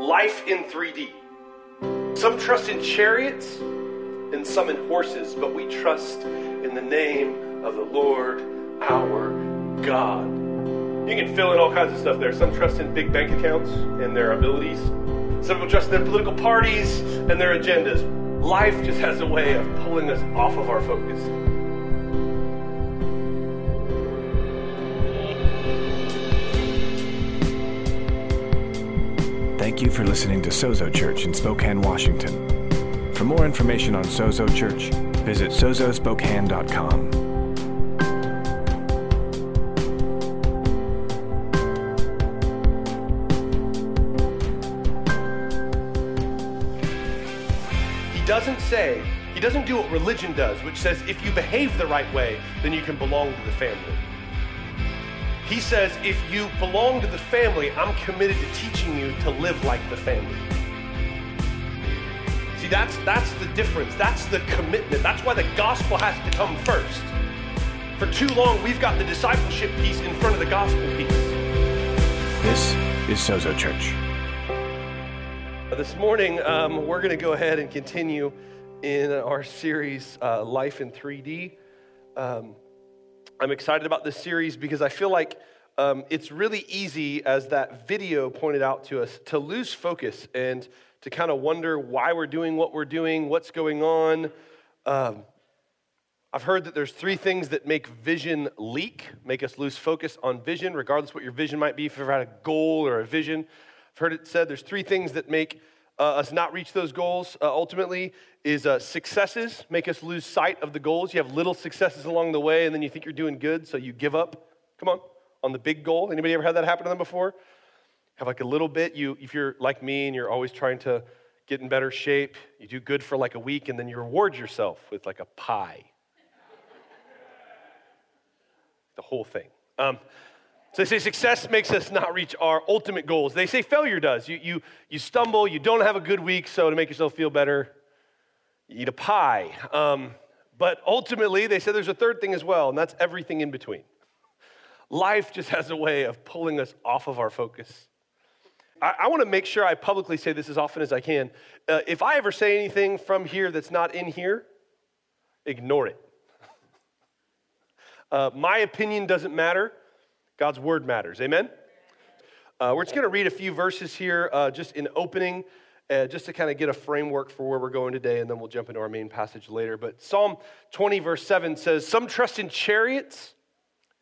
life in 3D. Some trust in chariots and some in horses, but we trust in the name of the Lord our God. You can fill in all kinds of stuff there. Some trust in big bank accounts and their abilities. Some people trust in their political parties and their agendas. Life just has a way of pulling us off of our focus. Thank you for listening to Sozo Church in Spokane, Washington. For more information on Sozo Church, visit sozospokane.com. He doesn't say, he doesn't do what religion does, which says if you behave the right way, then you can belong to the family. He says, if you belong to the family, I'm committed to teaching you to live like the family. See, that's, that's the difference. That's the commitment. That's why the gospel has to come first. For too long, we've got the discipleship piece in front of the gospel piece. This is Sozo Church. This morning, um, we're going to go ahead and continue in our series, uh, Life in 3D. Um, I'm excited about this series because I feel like um, it's really easy, as that video pointed out to us, to lose focus and to kind of wonder why we're doing what we're doing, what's going on. Um, I've heard that there's three things that make vision leak, make us lose focus on vision, regardless what your vision might be. If you've had a goal or a vision, I've heard it said there's three things that make us not reach those goals. Uh, ultimately, is uh, successes make us lose sight of the goals. You have little successes along the way, and then you think you're doing good, so you give up. Come on, on the big goal. Anybody ever had that happen to them before? Have like a little bit. You, if you're like me and you're always trying to get in better shape, you do good for like a week, and then you reward yourself with like a pie. the whole thing. Um, so they say success makes us not reach our ultimate goals. They say failure does. You, you, you stumble, you don't have a good week, so to make yourself feel better, you eat a pie. Um, but ultimately, they say there's a third thing as well, and that's everything in between. Life just has a way of pulling us off of our focus. I, I want to make sure I publicly say this as often as I can. Uh, if I ever say anything from here that's not in here, ignore it. Uh, my opinion doesn't matter. God's word matters. Amen? Uh, we're just going to read a few verses here, uh, just in opening, uh, just to kind of get a framework for where we're going today, and then we'll jump into our main passage later. But Psalm 20, verse 7 says, Some trust in chariots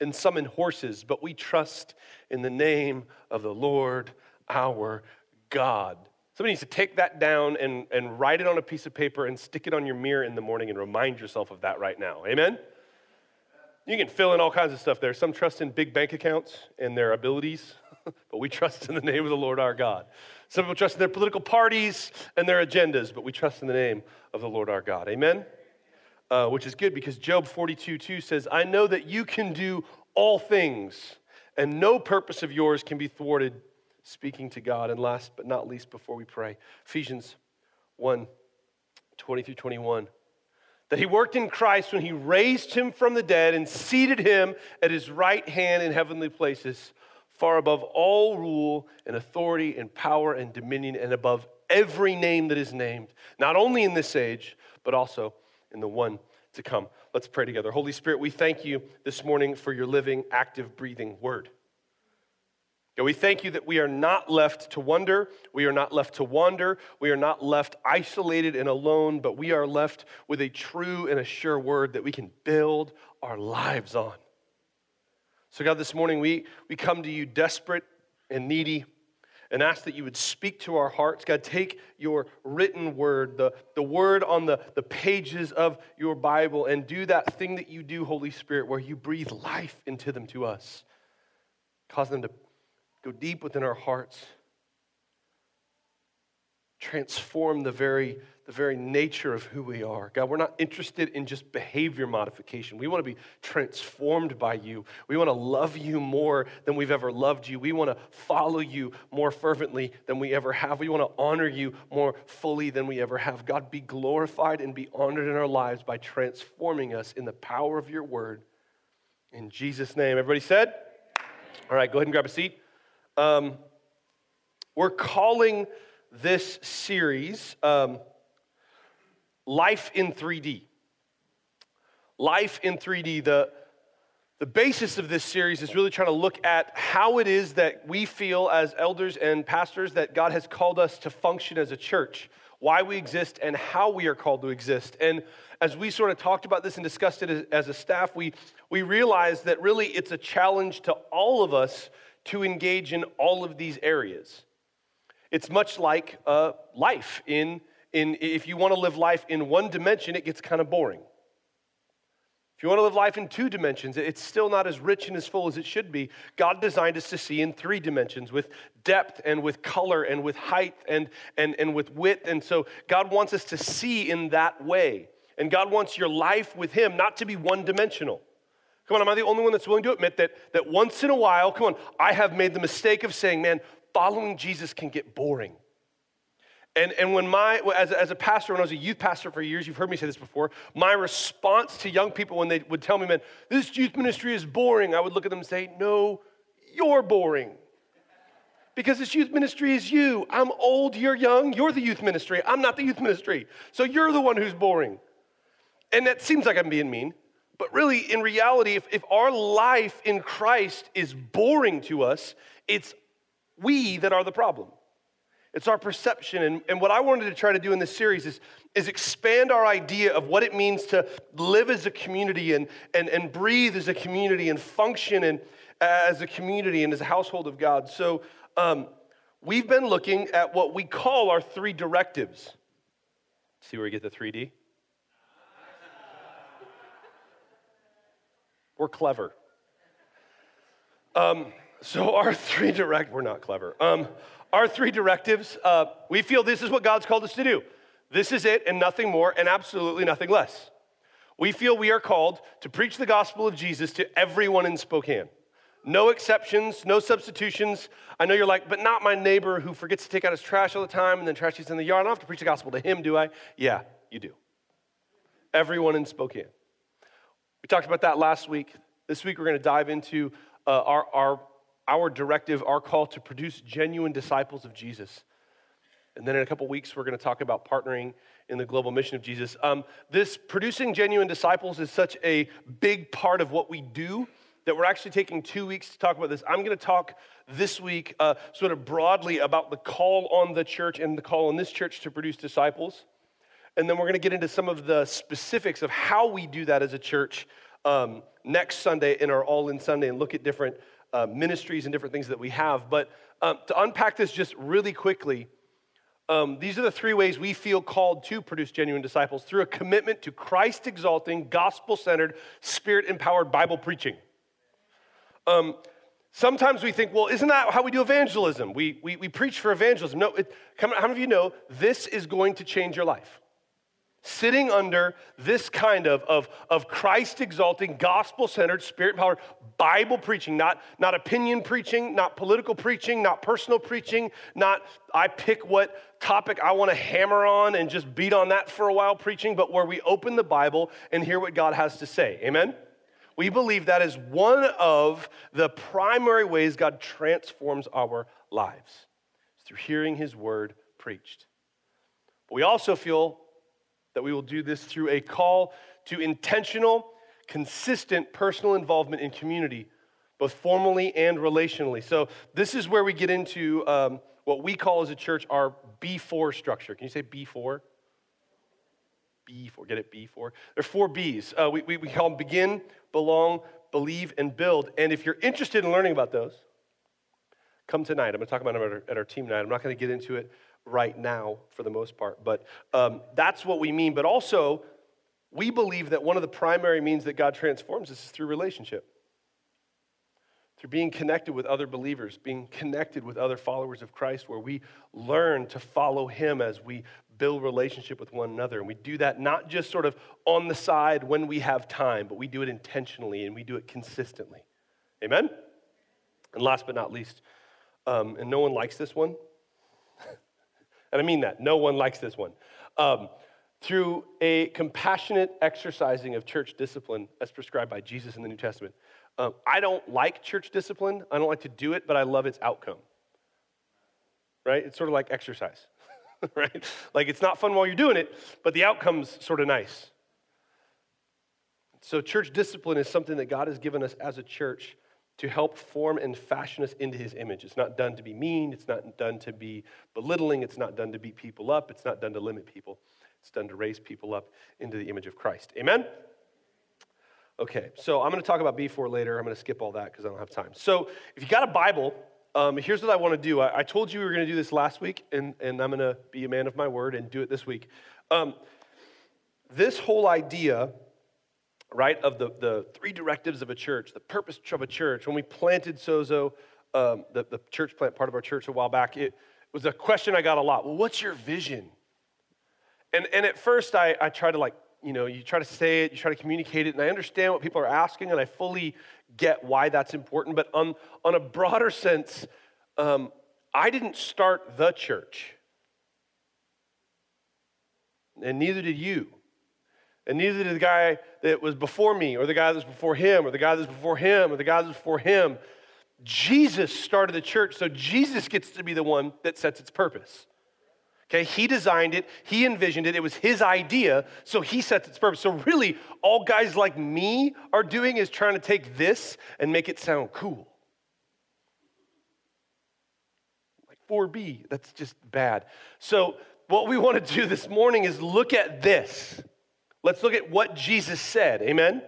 and some in horses, but we trust in the name of the Lord our God. Somebody needs to take that down and, and write it on a piece of paper and stick it on your mirror in the morning and remind yourself of that right now. Amen? You can fill in all kinds of stuff there. Some trust in big bank accounts and their abilities, but we trust in the name of the Lord our God. Some people trust in their political parties and their agendas, but we trust in the name of the Lord our God. Amen? Uh, which is good because Job 42 2 says, I know that you can do all things, and no purpose of yours can be thwarted. Speaking to God. And last but not least, before we pray, Ephesians 1 20 through 21 that he worked in Christ when he raised him from the dead and seated him at his right hand in heavenly places, far above all rule and authority and power and dominion, and above every name that is named, not only in this age, but also in the one to come. Let's pray together. Holy Spirit, we thank you this morning for your living, active, breathing word. God, we thank you that we are not left to wonder, we are not left to wander, we are not left isolated and alone, but we are left with a true and a sure word that we can build our lives on. So, God, this morning we, we come to you desperate and needy and ask that you would speak to our hearts. God, take your written word, the, the word on the, the pages of your Bible, and do that thing that you do, Holy Spirit, where you breathe life into them to us. Cause them to go deep within our hearts, transform the very, the very nature of who we are. God, we're not interested in just behavior modification. We want to be transformed by you. We want to love you more than we've ever loved you. We want to follow you more fervently than we ever have. We want to honor you more fully than we ever have. God, be glorified and be honored in our lives by transforming us in the power of your word. In Jesus' name. Everybody said? All right, go ahead and grab a seat. Um, we're calling this series, um, Life in 3D. Life in 3D. The, the basis of this series is really trying to look at how it is that we feel as elders and pastors that God has called us to function as a church, why we exist, and how we are called to exist. And as we sort of talked about this and discussed it as, as a staff, we, we realized that really it's a challenge to all of us to engage in all of these areas. It's much like uh, life. In, in, if you want to live life in one dimension, it gets kind of boring. If you want to live life in two dimensions, it's still not as rich and as full as it should be. God designed us to see in three dimensions with depth and with color and with height and, and, and with width. And so God wants us to see in that way. And God wants your life with Him not to be one dimensional. Come on, am I the only one that's willing to admit that, that once in a while, come on, I have made the mistake of saying, man, following Jesus can get boring. And, and when my, as, as a pastor, when I was a youth pastor for years, you've heard me say this before, my response to young people when they would tell me, man, this youth ministry is boring, I would look at them and say, no, you're boring. Because this youth ministry is you. I'm old, you're young, you're the youth ministry. I'm not the youth ministry. So you're the one who's boring. And that seems like I'm being mean. But really, in reality, if, if our life in Christ is boring to us, it's we that are the problem. It's our perception. And, and what I wanted to try to do in this series is, is expand our idea of what it means to live as a community and, and, and breathe as a community and function in, as a community and as a household of God. So um, we've been looking at what we call our three directives. See where we get the 3D? We're clever. Um, so our three direct, we're not clever. Um, our three directives, uh, we feel this is what God's called us to do. This is it and nothing more and absolutely nothing less. We feel we are called to preach the gospel of Jesus to everyone in Spokane. No exceptions, no substitutions. I know you're like, but not my neighbor who forgets to take out his trash all the time and then trash is in the yard. I don't have to preach the gospel to him, do I? Yeah, you do. Everyone in Spokane. We talked about that last week. This week, we're going to dive into uh, our, our, our directive, our call to produce genuine disciples of Jesus. And then in a couple weeks, we're going to talk about partnering in the global mission of Jesus. Um, this producing genuine disciples is such a big part of what we do that we're actually taking two weeks to talk about this. I'm going to talk this week, uh, sort of broadly, about the call on the church and the call on this church to produce disciples. And then we're going to get into some of the specifics of how we do that as a church um, next Sunday in our All In Sunday and look at different uh, ministries and different things that we have. But um, to unpack this just really quickly, um, these are the three ways we feel called to produce genuine disciples through a commitment to Christ exalting, gospel centered, spirit empowered Bible preaching. Um, sometimes we think, well, isn't that how we do evangelism? We, we, we preach for evangelism. No, it, how many of you know this is going to change your life? Sitting under this kind of, of, of Christ exalting, gospel centered, spirit empowered Bible preaching, not, not opinion preaching, not political preaching, not personal preaching, not I pick what topic I want to hammer on and just beat on that for a while preaching, but where we open the Bible and hear what God has to say. Amen? We believe that is one of the primary ways God transforms our lives, through hearing His word preached. But we also feel that we will do this through a call to intentional, consistent personal involvement in community, both formally and relationally. So, this is where we get into um, what we call as a church our B4 structure. Can you say B4? B4, get it? B4? There are four B's. Uh, we, we, we call them begin, belong, believe, and build. And if you're interested in learning about those, come tonight. I'm going to talk about them at our, at our team night. I'm not going to get into it right now for the most part. But um, that's what we mean. But also, we believe that one of the primary means that God transforms us is through relationship. Through being connected with other believers, being connected with other followers of Christ, where we learn to follow Him as we build relationship with one another. And we do that not just sort of on the side when we have time, but we do it intentionally and we do it consistently. Amen? And last but not least, um, and no one likes this one, and I mean that. No one likes this one. Um, through a compassionate exercising of church discipline as prescribed by Jesus in the New Testament. Um, I don't like church discipline. I don't like to do it, but I love its outcome. Right? It's sort of like exercise. right? Like it's not fun while you're doing it, but the outcome's sort of nice. So, church discipline is something that God has given us as a church to help form and fashion us into his image. It's not done to be mean, it's not done to be belittling, it's not done to beat people up, it's not done to limit people. It's done to raise people up into the image of Christ. Amen? Okay, so I'm going to talk about B4 later. I'm going to skip all that because I don't have time. So, if you got a Bible, um, here's what I want to do. I, I, told you we were going to do this last week, and, and I'm going to be a man of my word and do it this week. Um, this whole idea right, of the, the three directives of a church, the purpose of a church. When we planted Sozo, um, the, the church plant part of our church a while back, it was a question I got a lot. Well, what's your vision? And, and at first, I, I try to like, you know, you try to say it, you try to communicate it, and I understand what people are asking, and I fully get why that's important. But on, on a broader sense, um, I didn't start the church, and neither did you. And neither did the guy that was before me, or the guy that was before him, or the guy that was before him, or the guy that was before him. Jesus started the church, so Jesus gets to be the one that sets its purpose. Okay, he designed it, he envisioned it, it was his idea, so he sets its purpose. So, really, all guys like me are doing is trying to take this and make it sound cool. Like 4B, that's just bad. So, what we want to do this morning is look at this. Let's look at what Jesus said. Amen?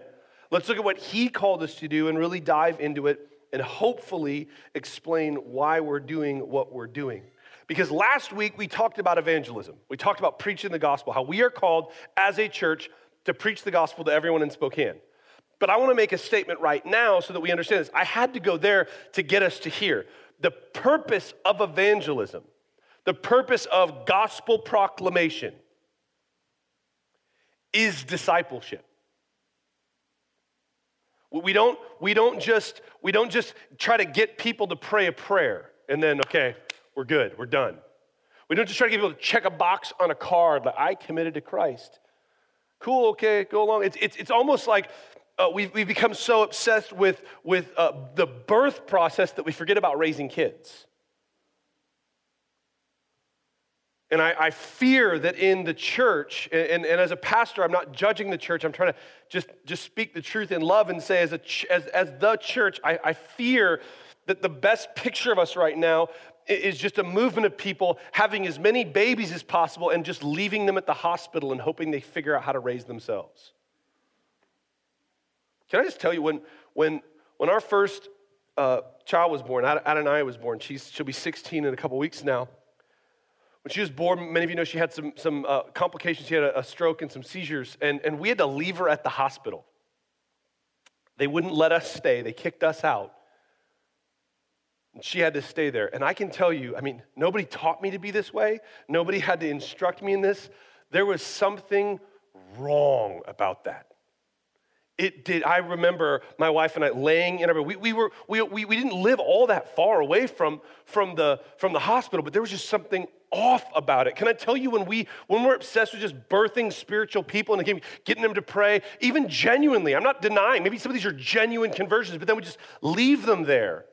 Let's look at what he called us to do and really dive into it and hopefully explain why we're doing what we're doing. Because last week we talked about evangelism. We talked about preaching the gospel, how we are called as a church to preach the gospel to everyone in Spokane. But I want to make a statement right now so that we understand this. I had to go there to get us to here. The purpose of evangelism, the purpose of gospel proclamation, is discipleship. We don't, we don't just we don't just try to get people to pray a prayer and then okay, we're good, we're done. We don't just try to get people to check a box on a card like I committed to Christ. Cool, okay, go along. It's, it's, it's almost like uh, we've, we've become so obsessed with, with uh, the birth process that we forget about raising kids. And I, I, fear that in the church, and, and, and, as a pastor, I'm not judging the church. I'm trying to just, just speak the truth in love and say, as, a, as, as the church, I, I fear that the best picture of us right now is just a movement of people having as many babies as possible and just leaving them at the hospital and hoping they figure out how to raise themselves. Can I just tell you, when, when, when our first uh, child was born, Adonai was born, she's, she'll be 16 in a couple weeks now. When she was born, many of you know she had some, some uh, complications. She had a, a stroke and some seizures, and, and we had to leave her at the hospital. They wouldn't let us stay, they kicked us out. And she had to stay there. And I can tell you, I mean, nobody taught me to be this way, nobody had to instruct me in this. There was something wrong about that. It did. I remember my wife and I laying in our bed. We, we, were, we, we, we didn't live all that far away from, from, the, from the hospital, but there was just something off about it. Can I tell you when we when we're obsessed with just birthing spiritual people and getting them to pray, even genuinely, I'm not denying, maybe some of these are genuine conversions, but then we just leave them there.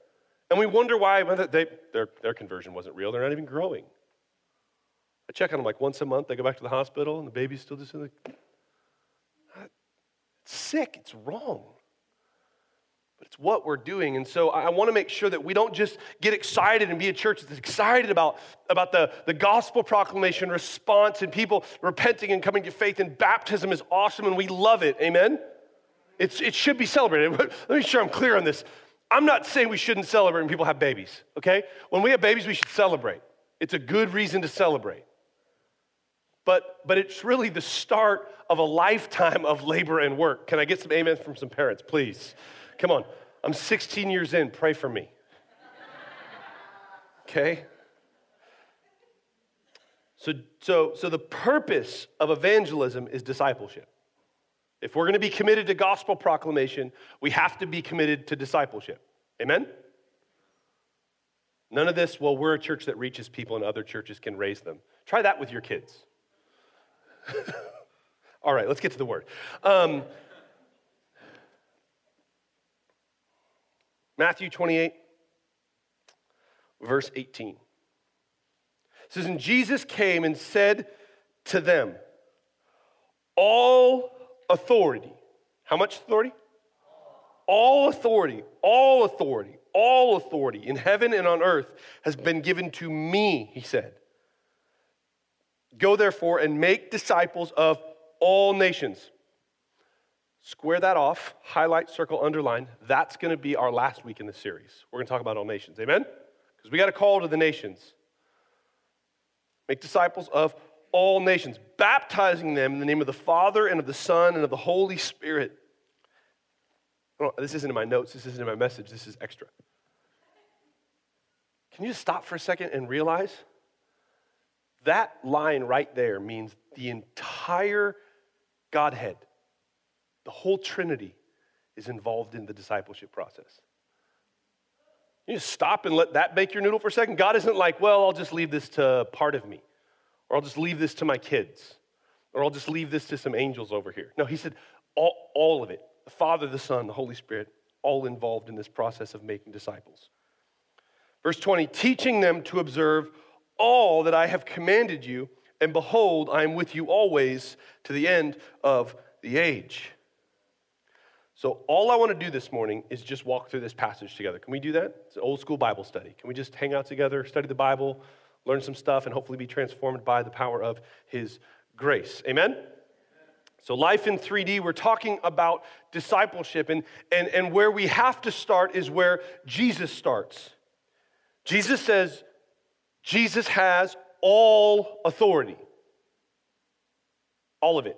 And we wonder why they, their, their conversion wasn't real. They're not even growing. I check on them like once a month. They go back to the hospital and the baby's still just in the. It's sick. It's wrong but it's what we're doing. And so I want to make sure that we don't just get excited and be a church that's excited about, about the, the gospel proclamation response and people repenting and coming to faith. And baptism is awesome and we love it. Amen? It's, it should be celebrated. Let me make sure I'm clear on this. I'm not saying we shouldn't celebrate when people have babies, okay? When we have babies, we should celebrate. It's a good reason to celebrate. But, but it's really the start of a lifetime of labor and work. Can I get some amens from some parents, please? Come on. I'm 16 years in. Pray for me. Okay? So, so, so the purpose of evangelism is discipleship. If we're going to be committed to gospel proclamation, we have to be committed to discipleship. Amen? None of this, well, we're a church that reaches people and other churches can raise them. Try that with your kids. All right, let's get to the word. Um, Matthew 28, verse 18. It says, And Jesus came and said to them, All authority. How much authority? All authority, all authority, all authority in heaven and on earth has been given to me, he said. Go therefore and make disciples of all nations. Square that off, highlight, circle, underline. That's going to be our last week in the series. We're going to talk about all nations. Amen? Because we got a call to the nations. Make disciples of all nations, baptizing them in the name of the Father and of the Son and of the Holy Spirit. This isn't in my notes, this isn't in my message, this is extra. Can you just stop for a second and realize that line right there means the entire Godhead, the whole Trinity, is involved in the discipleship process. You just stop and let that bake your noodle for a second. God isn't like, well, I'll just leave this to part of me, or I'll just leave this to my kids, or I'll just leave this to some angels over here. No, He said, all, all of it the Father, the Son, the Holy Spirit, all involved in this process of making disciples. Verse 20, teaching them to observe all that I have commanded you, and behold, I am with you always to the end of the age. So, all I want to do this morning is just walk through this passage together. Can we do that? It's an old school Bible study. Can we just hang out together, study the Bible, learn some stuff, and hopefully be transformed by the power of His grace? Amen? So, life in 3D, we're talking about discipleship, and, and, and where we have to start is where Jesus starts. Jesus says, Jesus has all authority. All of it.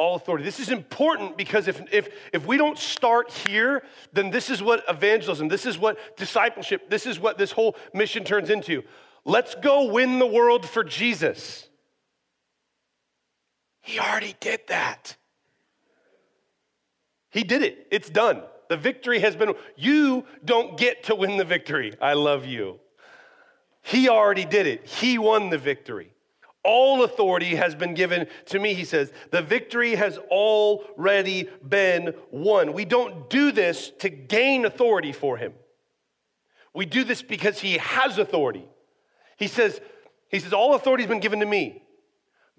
All authority. This is important because if, if, if we don't start here, then this is what evangelism, this is what discipleship, this is what this whole mission turns into. Let's go win the world for Jesus. He already did that. He did it. It's done. The victory has been, you don't get to win the victory. I love you. He already did it. He won the victory. All authority has been given to me, he says. The victory has already been won. We don't do this to gain authority for him. We do this because he has authority. He says, he says, all authority has been given to me.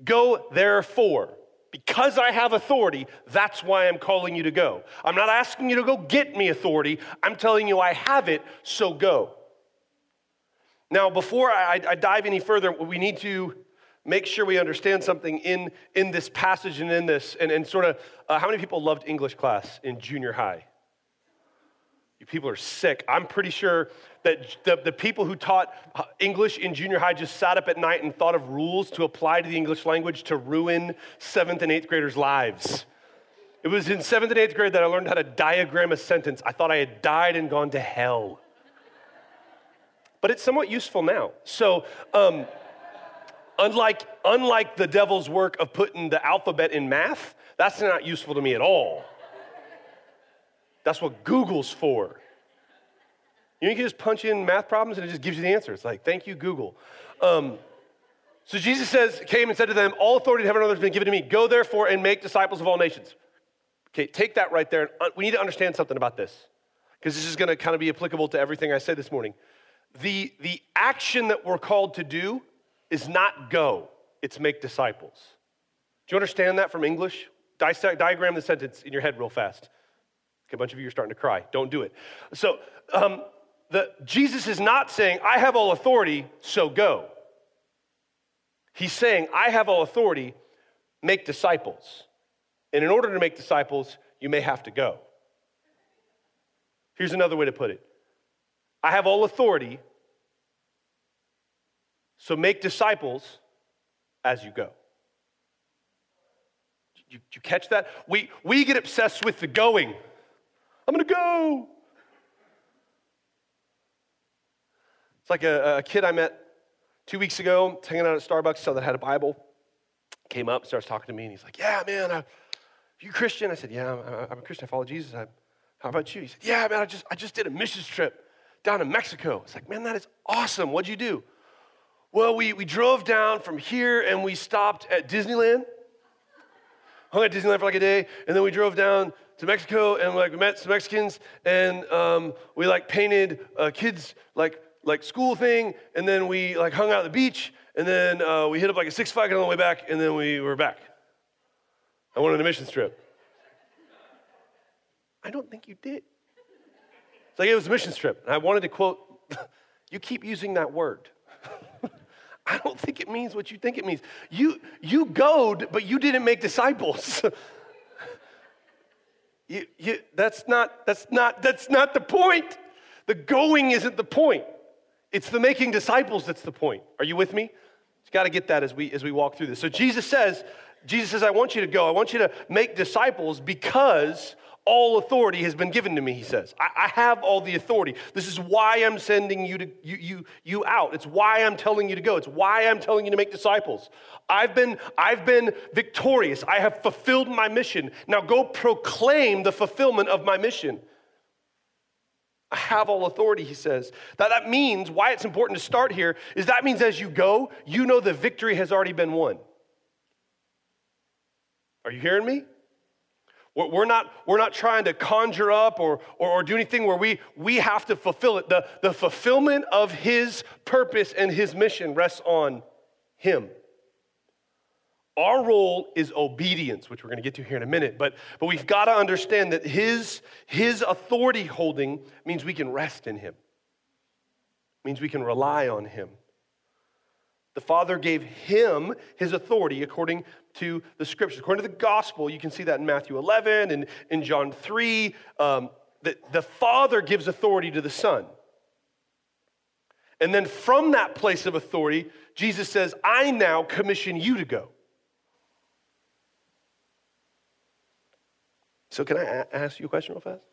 Go therefore. Because I have authority, that's why I'm calling you to go. I'm not asking you to go get me authority. I'm telling you I have it, so go. Now, before I, I dive any further, we need to make sure we understand something in, in this passage and in this, and, and sort of uh, how many people loved English class in junior high? You people are sick. I'm pretty sure that the, the people who taught English in junior high just sat up at night and thought of rules to apply to the English language to ruin seventh and eighth graders' lives. It was in seventh and eighth grade that I learned how to diagram a sentence. I thought I had died and gone to hell. But it's somewhat useful now. So, um, unlike, unlike the devil's work of putting the alphabet in math, that's not useful to me at all. That's what Google's for. You, can just punch in math problems and it just gives you the answer. It's like, thank you, Google. Um, so Jesus says, came and said to them, All authority in heaven and earth has been given to me. Go therefore and make disciples of all nations. Okay, take that right there. We need to understand something about this because this is going to kind of be applicable to everything I said this morning. The, the action that we're called to do is not go, it's make disciples. Do you understand that from English? Dissect, diagram the sentence in your head real fast. Okay, a bunch of you are starting to cry. Don't do it. So, um, the, Jesus is not saying, I have all authority, so go. He's saying, I have all authority, make disciples. And in order to make disciples, you may have to go. Here's another way to put it I have all authority, so make disciples as you go. You, you catch that? We, we get obsessed with the going. I'm going to go. It's like a, a, kid I met two weeks ago, hanging out at Starbucks, so that had a Bible. Came up, starts talking to me, and he's like, Yeah, man, I, you Christian? I said, Yeah, I'm, I'm a Christian. I follow Jesus. I, how about you? He said, Yeah, man, I just, I just did a missions trip down to Mexico. It's like, man, that is awesome. What'd you do? Well, we, we drove down from here and we stopped at Disneyland. Hung at Disneyland for like a day, and then we drove down to Mexico and like we met some Mexicans and um, we like painted uh, kids like like school thing, and then we like hung out at the beach, and then uh, we hit up like a six flag on the way back, and then we were back. I went on a mission trip. I don't think you did. It's like it was a mission trip. And I wanted to quote, you keep using that word. I don't think it means what you think it means. You you goed, but you didn't make disciples. you, you, that's not that's not that's not the point. The going isn't the point. It's the making disciples that's the point. Are you with me? You got to get that as we as we walk through this. So Jesus says, Jesus says, I want you to go. I want you to make disciples because all authority has been given to me, he says. I, I, have all the authority. This is why I'm sending you, to, you, you, you out. It's why I'm telling you to go. It's why I'm telling you to make disciples. I've been, I've been victorious. I have fulfilled my mission. Now go proclaim the fulfillment of my mission. I have all authority, he says. That, that means why it's important to start here is that means as you go, you know the victory has already been won. Are you hearing me? We're not, we're not trying to conjure up or, or, or, do anything where we, we have to fulfill it. The, the fulfillment of his purpose and his mission rests on him. Our role is obedience, which we're going to get to here in a minute, but, but we've got to understand that his, his authority holding means we can rest in him, means we can rely on him. The Father gave him his authority according to the scriptures. According to the gospel, you can see that in Matthew 11 and in John 3, um, that the Father gives authority to the Son. And then from that place of authority, Jesus says, I now commission you to go. So, can I ask you a question real fast?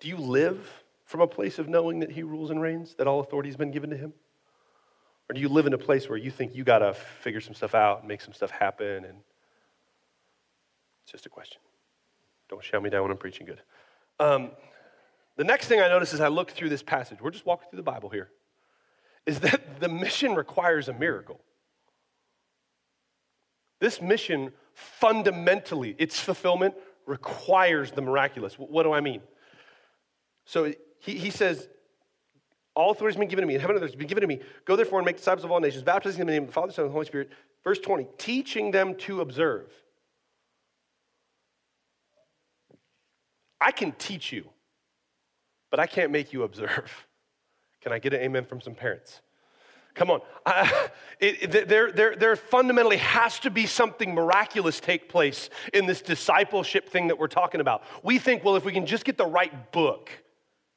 Do you live from a place of knowing that He rules and reigns, that all authority has been given to Him? Or do you live in a place where you think you got to figure some stuff out and make some stuff happen? And it's just a question. Don't shout me down when I'm preaching good. Um, the next thing I notice as I look through this passage, we're just walking through the Bible here, is that the mission requires a miracle. This mission fundamentally, its fulfillment requires the miraculous. What do I mean? So he, he says, all authority has been given to me in heaven and earth has been given to me. Go therefore and make disciples of all nations, baptizing them in the name of the Father, Son, and the Holy Spirit. Verse 20, teaching them to observe. I can teach you, but I can't make you observe. Can I get an amen from some parents? Come on. Uh, it, it, there, there, there fundamentally has to be something miraculous take place in this discipleship thing that we're talking about. We think, well, if we can just get the right book,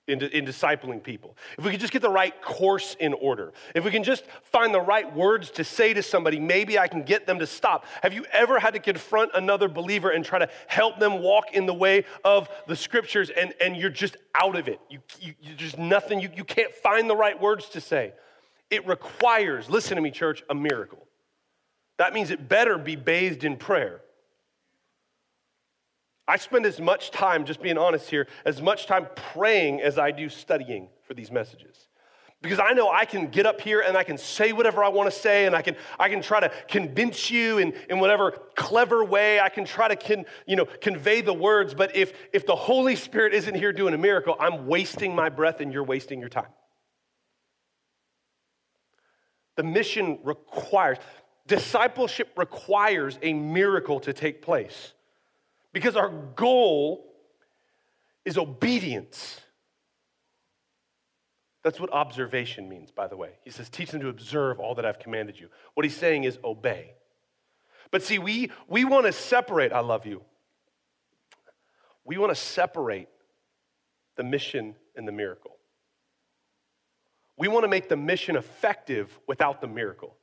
in, in discipling people, if we could just get the right course in order, if we can just find the right words to say to somebody, maybe I can get them to stop. Have you ever had to confront another believer and try to help them walk in the way of the scriptures and, and you're just out of it? You, you, you just nothing, you, you can't find the right words to say. It requires, listen to me, church, a miracle. That means it better be bathed in prayer. I spend as much time, just being honest here, as much time praying as I do studying for these messages. Because I know I can get up here and I can say whatever I want to say, and I can, I can try to convince you in, in whatever clever way I can try to can, you know, convey the words. But if, if the Holy Spirit isn't here doing a miracle, I'm wasting my breath and you're wasting your time. The mission requires, discipleship requires a miracle to take place. Because our goal is obedience. That's what observation means, by the way. He says, teach them to observe all that I've commanded you. What he's saying is obey. But see, we, we want to separate, I love you. We want to separate the mission and the miracle. We want to make the mission effective without the miracle.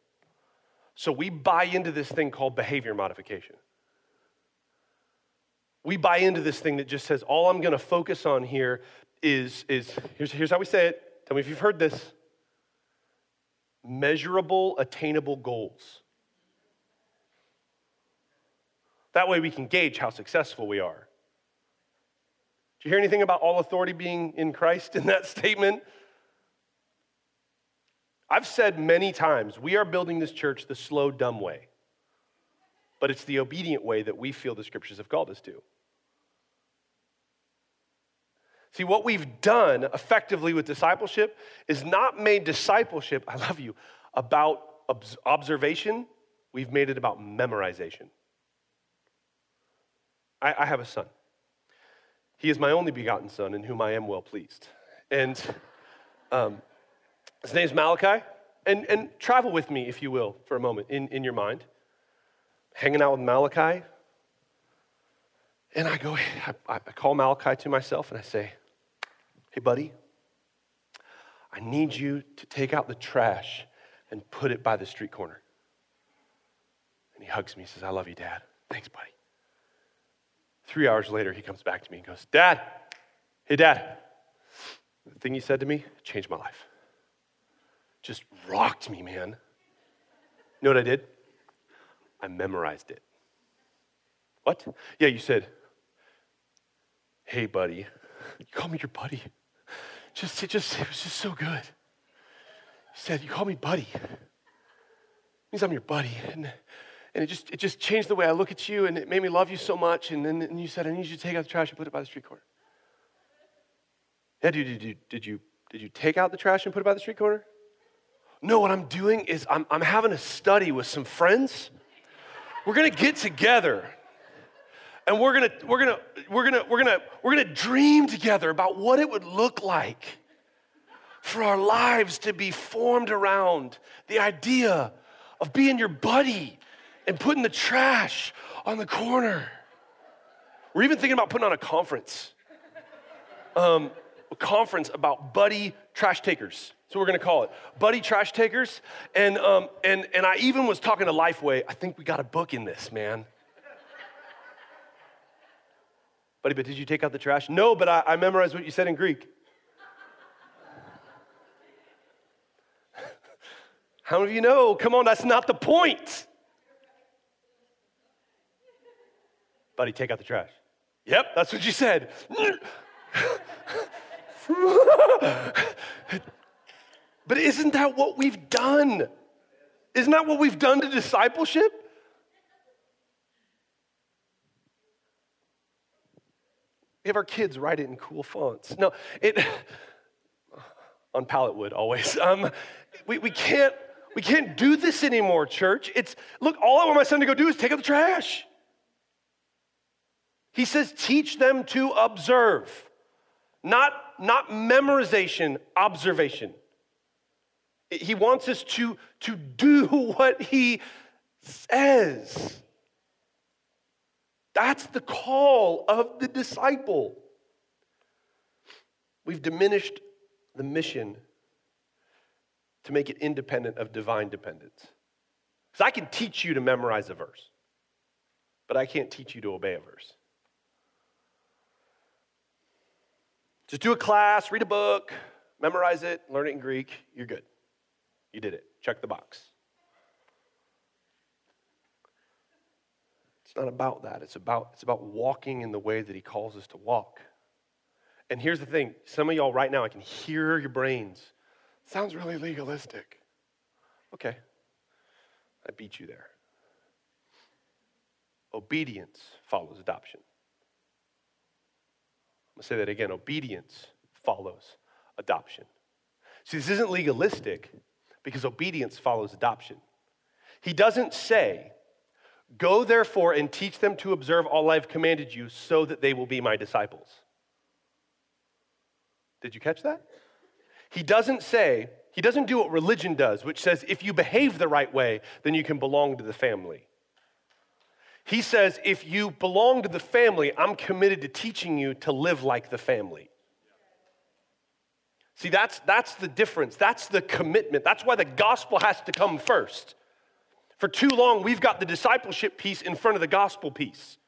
So we buy into this thing called behavior modification we buy into this thing that just says, all I'm going to focus on here is, is here's, here's how we say it. Tell me if you've heard this measurable, attainable goals. That way we can gauge how successful we are. Did you hear anything about all authority being in Christ in that statement? I've said many times, we are building this church the slow, dumb way. But it's the obedient way that we feel the scriptures have called us to. See, what we've done effectively with discipleship is not made discipleship, I love you, about observation, we've made it about memorization. I, I have a son. He is my only begotten son in whom I am well pleased. And um, his name's Malachi. And, and travel with me, if you will, for a moment in, in your mind. Hanging out with Malachi. And I go, I, I call Malachi to myself and I say, Hey, buddy, I need you to take out the trash and put it by the street corner. And he hugs me and says, I love you, Dad. Thanks, buddy. Three hours later, he comes back to me and goes, Dad, hey, Dad, the thing you said to me changed my life. Just rocked me, man. You know what I did? I memorized it. What? Yeah, you said, hey, buddy. You call me your buddy. Just, it just, it was just so good. You said, you call me buddy. It means I'm your buddy. And and it just, it just changed the way I look at you, and it made me love you so much. And then and you said, I need you to take out the trash and put it by the street corner. Yeah, dude, did you, did you, did you take out the trash and put it by the street corner? No, what I'm doing is I'm, I'm having a study with some friends. We're gonna get together and we're gonna, we're gonna, we're gonna, we're gonna, we're gonna dream together about what it would look like for our lives to be formed around the idea of being your buddy and putting the trash on the corner. We're even thinking about putting on a conference. Um, a conference about buddy trash takers. So we're gonna call it buddy trash takers. And um, and and I even was talking to Lifeway. I think we got a book in this, man. Buddy, but did you take out the trash? No, but I, I memorized what you said in Greek. How many of you know? Come on, that's not the point. Buddy, take out the trash. Yep, that's what you said. but isn't that what we've done? Isn't that what we've done to discipleship? We have our kids write it in cool fonts. No, it on pallet wood always. Um, we, we can't we can't do this anymore, church. It's look, all I want my son to go do is take out the trash. He says, teach them to observe, not, not memorization, observation. He wants us to, to do what he says. That's the call of the disciple. We've diminished the mission to make it independent of divine dependence. Because I can teach you to memorize a verse, but I can't teach you to obey a verse. Just do a class, read a book, memorize it, learn it in Greek. You're good. You did it. Check the box. It's not about that. It's about, it's about walking in the way that He calls us to walk. And here's the thing some of y'all right now, I can hear your brains. Sounds really legalistic. Okay, I beat you there. Obedience follows adoption. I'm to say that again obedience follows adoption. See, this isn't legalistic because obedience follows adoption. He doesn't say, Go therefore and teach them to observe all I've commanded you so that they will be my disciples. Did you catch that? He doesn't say, he doesn't do what religion does, which says if you behave the right way, then you can belong to the family. He says, if you belong to the family, I'm committed to teaching you to live like the family. See, that's, that's the difference. That's the commitment. That's why the gospel has to come first. For too long, we've got the discipleship piece in front of the gospel piece.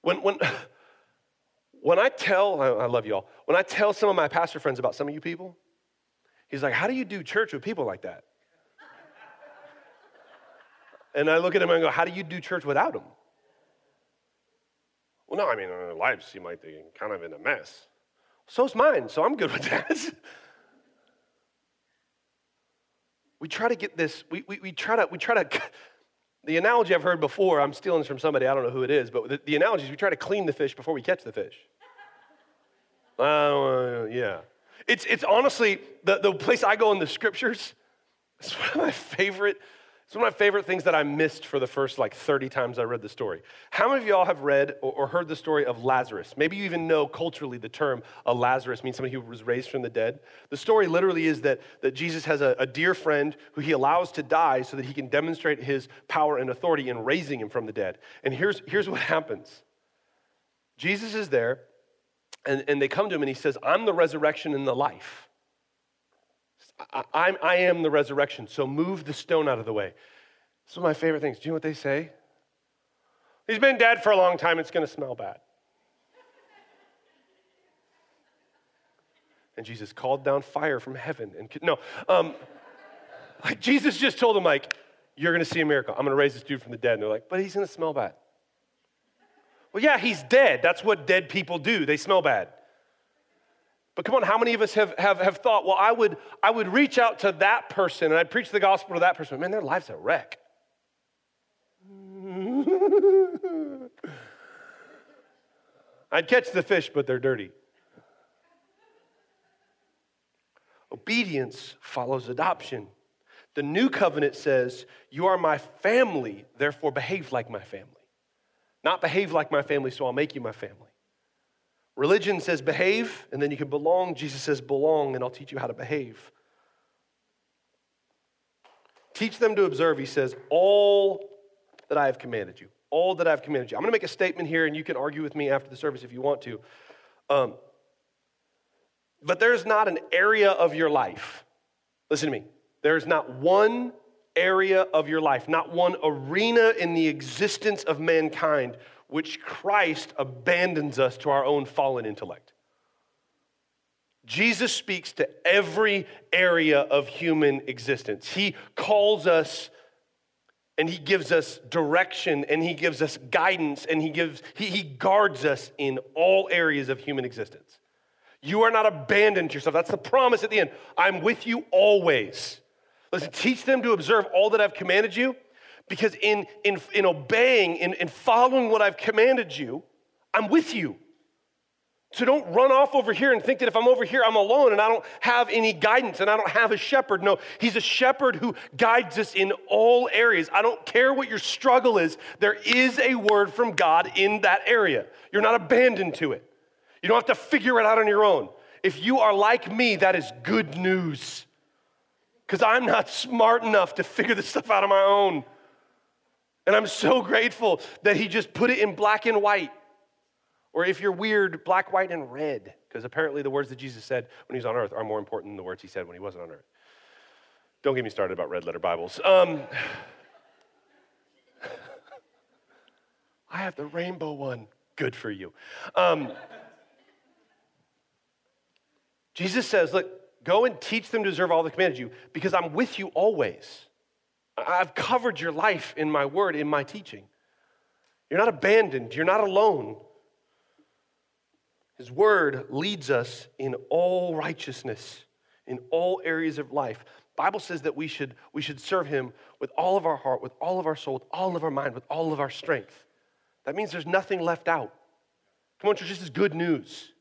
When, when, when I tell, I love you all, when I tell some of my pastor friends about some of you people, he's like, How do you do church with people like that? And I look at him and I go, How do you do church without them? Well, no, I mean, their lives seem like they're kind of in a mess. So's mine, so I'm good with that. we try to get this, we, we, we, try to, we try to, The analogy I've heard before, I'm stealing this from somebody, I don't know who it is, but the, the analogy is we try to clean the fish before we catch the fish. Uh, yeah. It's, it's honestly the, the place I go in the scriptures. It's one of my favorite it's one of my favorite things that I missed for the first like 30 times I read the story. How many of y'all have read or, heard the story of Lazarus? Maybe you even know culturally the term a Lazarus means somebody who was raised from the dead. The story literally is that, that Jesus has a, a dear friend who he allows to die so that he can demonstrate his power and authority in raising him from the dead. And here's, here's what happens Jesus is there, and, and they come to him, and he says, I'm the resurrection and the life. I, I'm, I am the resurrection, so move the stone out of the way. This is my favorite things. Do you know what they say? He's been dead for a long time, it's going to smell bad. And Jesus called down fire from heaven. And no, um, like Jesus just told him, like, you're going to see a miracle. I'm going to raise this dude from the dead. And they're like, but he's going to smell bad. Well, yeah, he's dead. That's what dead people do. They smell bad. But come on, how many of us have, have, have thought, well, I would, I would reach out to that person and I'd preach the gospel to that person. Man, their life's a wreck. I'd catch the fish, but they're dirty. Obedience follows adoption. The new covenant says, You are my family, therefore behave like my family. Not behave like my family, so I'll make you my family. Religion says behave, and then you can belong. Jesus says belong, and I'll teach you how to behave. Teach them to observe, he says, all that I have commanded you. All that I've commanded you. I'm going to make a statement here, and you can argue with me after the service if you want to. Um, but there's not an area of your life, listen to me, there's not one area of your life, not one arena in the existence of mankind which Christ abandons us to our own fallen intellect. Jesus speaks to every area of human existence. He calls us and he gives us direction and he gives us guidance and he gives he, he guards us in all areas of human existence. You are not abandoned to yourself. That's the promise at the end. I'm with you always. Listen, teach them to observe all that I've commanded you because in, in, in obeying, in, in following what I've commanded you, I'm with you. So don't run off over here and think that if I'm over here, I'm alone and I don't have any guidance and I don't have a shepherd. No, he's a shepherd who guides us in all areas. I don't care what your struggle is, there is a word from God in that area. You're not abandoned to it. You don't have to figure it out on your own. If you are like me, that is good news because I'm not smart enough to figure this stuff out on my own. And I'm so grateful that he just put it in black and white. Or if you're weird, black, white, and red. Because apparently the words that Jesus said when he was on earth are more important than the words he said when he wasn't on earth. Don't get me started about red letter Bibles. Um, I have the rainbow one. Good for you. Um, Jesus says, Look, go and teach them to deserve all the commanded you because I'm with you always. I've covered your life in my word, in my teaching. You're not abandoned, you're not alone. His word leads us in all righteousness, in all areas of life. Bible says that we should, we should serve him with all of our heart, with all of our soul, with all of our mind, with all of our strength. That means there's nothing left out. Come on, church, this is good news.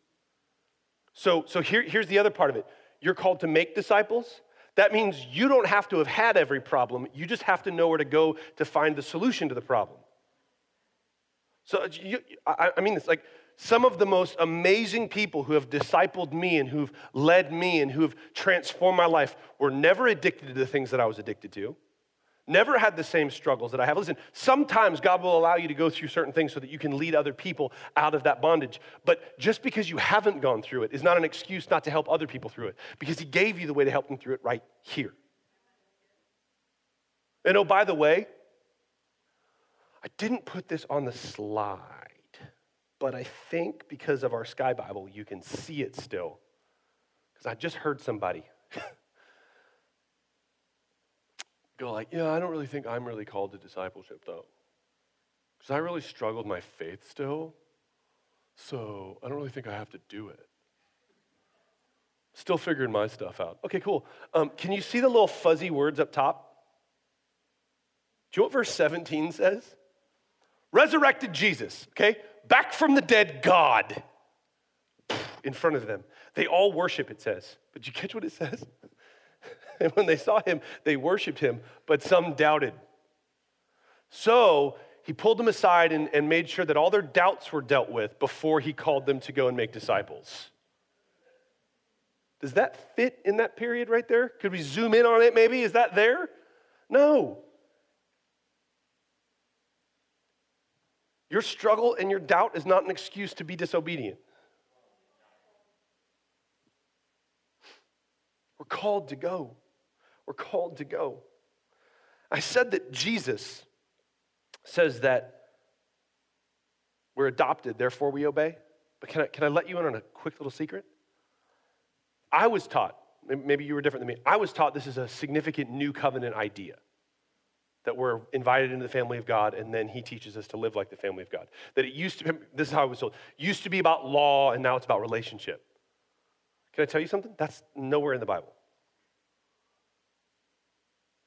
So, so here, here's the other part of it. You're called to make disciples, that means you don't have to have had every problem, you just have to know where to go to find the solution to the problem. So, you, I, I mean, it's like some of the most amazing people who have discipled me and who've led me and who've transformed my life were never addicted to the things that I was addicted to never had the same struggles that I have. Listen, sometimes God will allow you to go through certain things so that you can lead other people out of that bondage. But just because you haven't gone through it is not an excuse not to help other people through it, because He gave you the way to help them through it right here. And oh, by the way, I didn't put this on the slide, but I think because of our Sky Bible, you can see it still. Because I just heard somebody. go like, yeah, I don't really think I'm really called to discipleship though. Because I really struggle with my faith still. So I don't really think I have to do it. Still figuring my stuff out. Okay, cool. Um, can you see the little fuzzy words up top? Do you know what verse 17 says? Resurrected Jesus, okay? Back from the dead God in front of them. They all worship, it says. But you catch what it says? And when they saw him, they worshiped him, but some doubted. So he pulled them aside and, and made sure that all their doubts were dealt with before he called them to go and make disciples. Does that fit in that period right there? Could we zoom in on it maybe? Is that there? No. Your struggle and your doubt is not an excuse to be disobedient. We're called to go. We're called to go. I said that Jesus says that we're adopted, therefore we obey. But can I, can I let you in on a quick little secret? I was taught, maybe you were different than me, I was taught this is a significant new covenant idea that we're invited into the family of God, and then he teaches us to live like the family of God. That it used to be, this is how I was told, used to be about law, and now it's about relationship. Can I tell you something? That's nowhere in the Bible.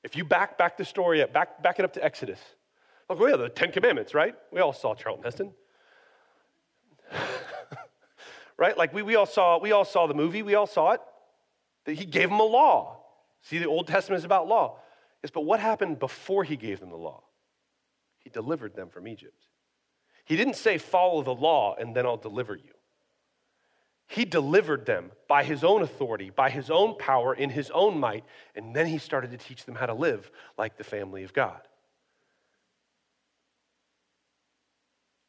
If you back back the story up, back, back it up to Exodus. Oh, yeah, the Ten Commandments, right? We all saw Charlton Heston. right? Like we, we all saw we all saw the movie, we all saw it. That he gave them a law. See, the Old Testament is about law. Yes, but what happened before he gave them the law? He delivered them from Egypt. He didn't say, follow the law and then I'll deliver you. He delivered them by his own authority, by his own power, in his own might, and then he started to teach them how to live like the family of God.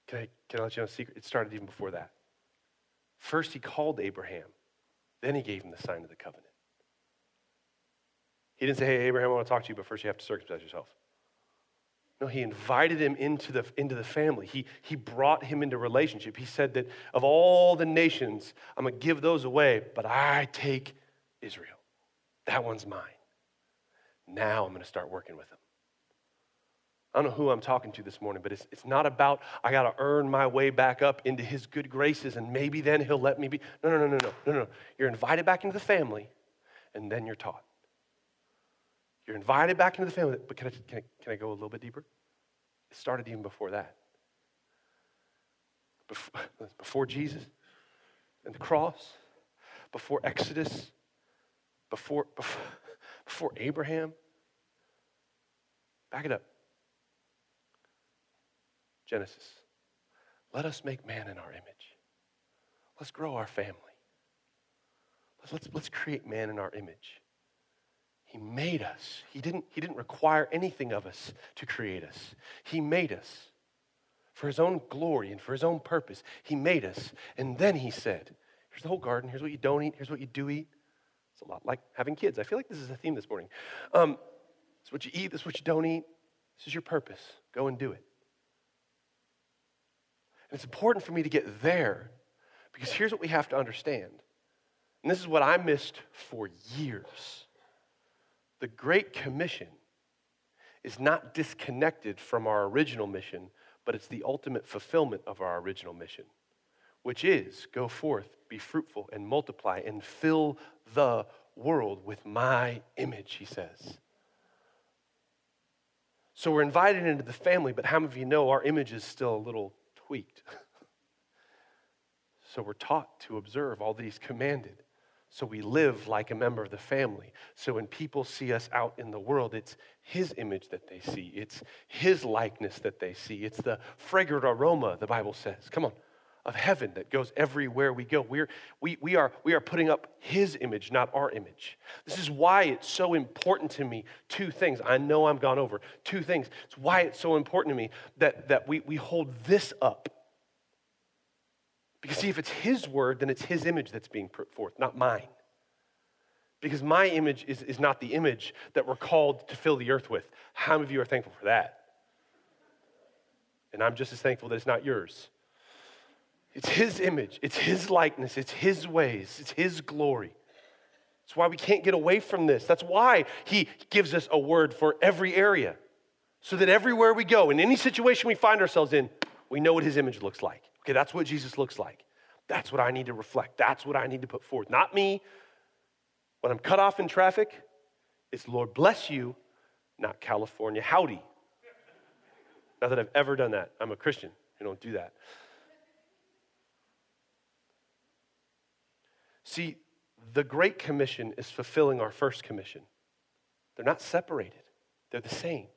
Can I, can I let you know a secret? It started even before that. First, he called Abraham, then he gave him the sign of the covenant. He didn't say, Hey, Abraham, I want to talk to you, but first you have to circumcise yourself. No, he invited him into the, into the family. He, he brought him into relationship. He said that of all the nations, I'm going to give those away, but I take Israel. That one's mine. Now I'm going to start working with him. I don't know who I'm talking to this morning, but it's, it's not about I got to earn my way back up into his good graces and maybe then he'll let me be. No, no, no, no, no, no, no. You're invited back into the family and then you're taught. You're invited back into the family. But can I, can I, can I go a little bit deeper? It started even before that. Before, before Jesus and the cross, before Exodus, before, before, before Abraham. Back it up. Genesis. Let us make man in our image. Let's grow our family. Let's, let's, let's create man in our image. He made us. He didn't, he didn't require anything of us to create us. He made us for his own glory and for his own purpose. He made us. And then he said, Here's the whole garden. Here's what you don't eat. Here's what you do eat. It's a lot like having kids. I feel like this is a theme this morning. Um, is what you eat. This is what you don't eat. This is your purpose. Go and do it. And it's important for me to get there because here's what we have to understand. And this is what I missed for years. The Great Commission is not disconnected from our original mission, but it's the ultimate fulfillment of our original mission, which is go forth, be fruitful, and multiply, and fill the world with my image, he says. So we're invited into the family, but how many of you know our image is still a little tweaked? so we're taught to observe all that he's commanded. So we live like a member of the family. So when people see us out in the world, it's His image that they see, it's His likeness that they see. It's the fragrant aroma, the Bible says. Come on. Of heaven that goes everywhere we go. We're, we, we, are, we are putting up His image, not our image. This is why it's so important to me. Two things. I know I'm gone over. Two things. It's why it's so important to me that, that we, we hold this up because, see, if it's His word, then it's His image that's being put forth, not mine. Because my image is, is not the image that we're called to fill the earth with. How many of you are thankful for that? And I'm just as thankful that it's not yours. It's His image, it's His likeness, it's His ways, it's His glory. That's why we can't get away from this. That's why He gives us a word for every area. So that everywhere we go, in any situation we find ourselves in, we know what His image looks like. Okay, that's what Jesus looks like. That's what I need to reflect. That's what I need to put forth. Not me. When I'm cut off in traffic, it's Lord bless you, not California howdy. Not that I've ever done that. I'm a Christian. I don't do that. See, the Great Commission is fulfilling our first commission. They're not separated, they're the same.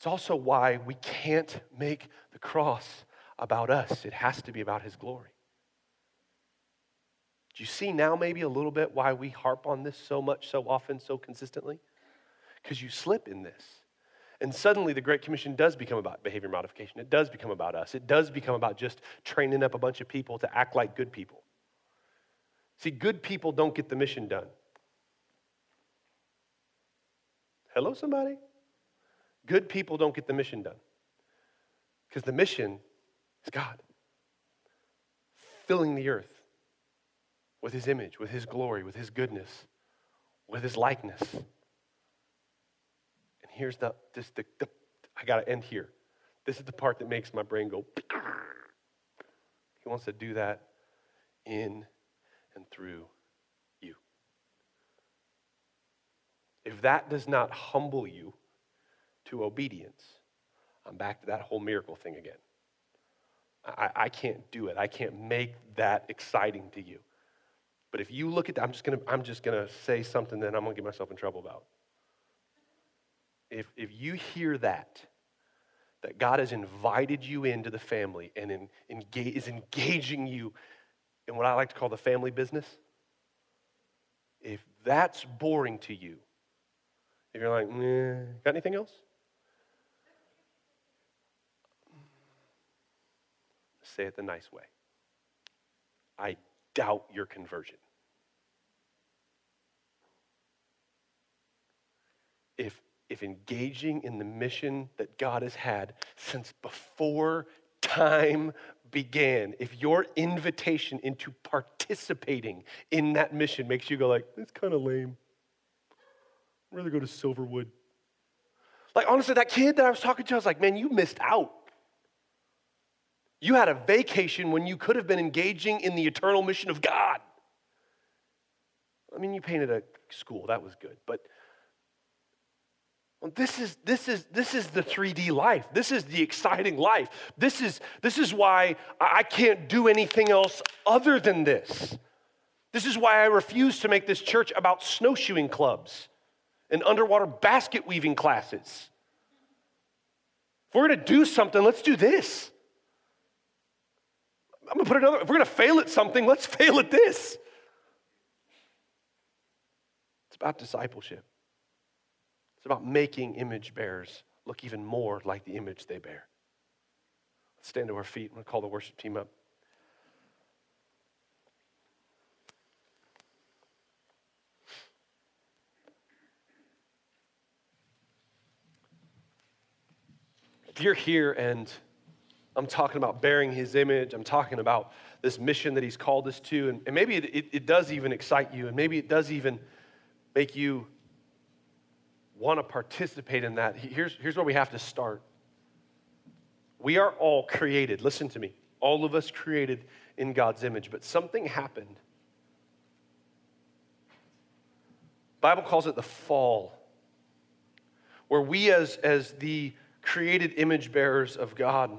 It's also why we can't make the cross about us, it has to be about His glory. Do you see now, maybe a little bit, why we harp on this so much, so often, so consistently? Because you slip in this. And suddenly the Great Commission does become about behavior modification. It does become about us. It does become about just training up a bunch of people to act like good people. See, good people don't get the mission done. Hello, somebody? Good people don't get the mission done. Because the mission is God filling the earth with his image, with his glory, with his goodness, with his likeness. And here's the, this, the, the I got to end here. This is the part that makes my brain go. He wants to do that in and through you. If that does not humble you to obedience, I'm back to that whole miracle thing again. I, I can't do it. I can't make that exciting to you. But if you look at that, I'm just gonna, I'm just gonna say something that I'm gonna get myself in trouble about. If, if you hear that, that God has invited you into the family and in, engage, is engaging you in what I like to call the family business, if that's boring to you, if you're like, got anything else? Say it the nice way. I doubt your conversion. If, if engaging in the mission that God has had since before time began, if your invitation into participating in that mission makes you go like, it's kind of lame. I'd rather go to Silverwood. Like honestly, that kid that I was talking to, I was like, man, you missed out. You had a vacation when you could have been engaging in the eternal mission of God. I mean, you painted a school, that was good. But this is, this, is, this is the 3D life. This is the exciting life. This is, this is why I can't do anything else other than this. This is why I refuse to make this church about snowshoeing clubs and underwater basket weaving classes. If we're going to do something, let's do this. I'm going to put another, if we're going to fail at something, let's fail at this. It's about discipleship. It's about making image bearers look even more like the image they bear. Let's stand to our feet. I'm going to call the worship team up. If you're here and I'm talking about bearing his image. I'm talking about this mission that he's called us to. And, and maybe it, it, it does even excite you, and maybe it does even make you want to participate in that. Here's, here's where we have to start. We are all created, listen to me, all of us created in God's image, but something happened. Bible calls it the fall, where we as, as the created image bearers of God,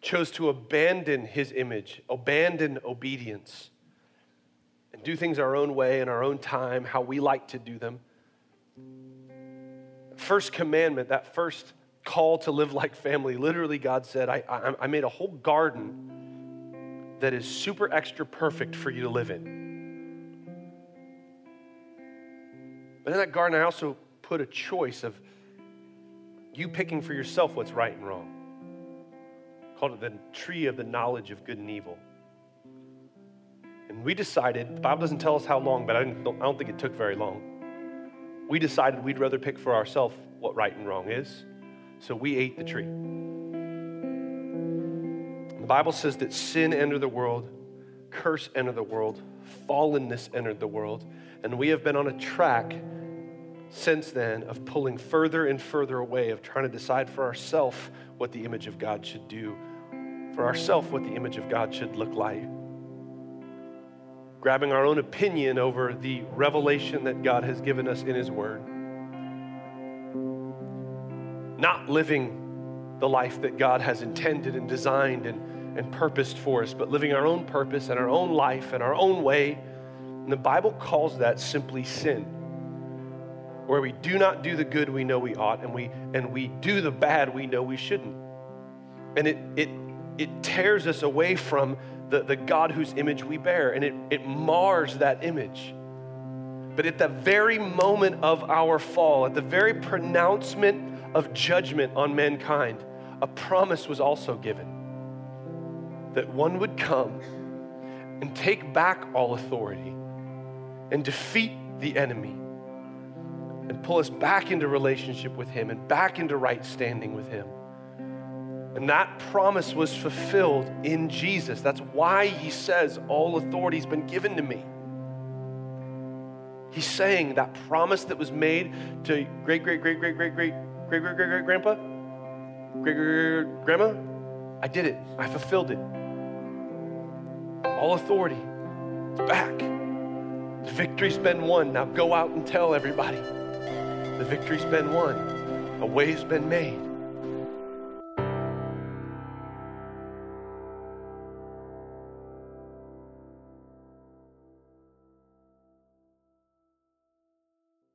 chose to abandon his image, abandon obedience, and do things our own way in our own time, how we like to do them. First commandment, that first call to live like family, literally, God said, I, I, I made a whole garden that is super extra perfect for you to live in. But in that garden, I also put a choice of you picking for yourself what's right and wrong called it the tree of the knowledge of good and evil. And we decided, the Bible doesn't tell us how long, but I don't, I don't think it took very long. We decided we'd rather pick for ourselves what right and wrong is. So we ate the tree. The Bible says that sin entered the world, curse entered the world, fallenness entered the world, and we have been on a track since then of pulling further and further away, of trying to decide for ourselves what the image of God should do for ourselves what the image of God should look like. Grabbing our own opinion over the revelation that God has given us in His Word. not living the life that God has intended and designed and, and purposed for us, but living our own purpose and our own life and our own way. And the Bible calls that simply sin, where we do not do the good we know we ought, and we, and we do the bad we know we shouldn't. And it, it, it tears us away from the, the God whose image we bear, and it, it mars that image. But at the very moment of our fall, at the very pronouncement of judgment on mankind, a promise was also given that one would come and take back all authority and defeat the enemy and pull us back into relationship with Him and back into right standing with Him. And that promise was fulfilled in Jesus. That's why He says, All authority has been given to me. He's saying that promise that was made to great, great, great, great, great, great, great, great, great, great grandpa, great, great, great grandma, I did it. I fulfilled it. All authority is back. The victory's been won. Now go out and tell everybody. The victory's been won. A way's been made.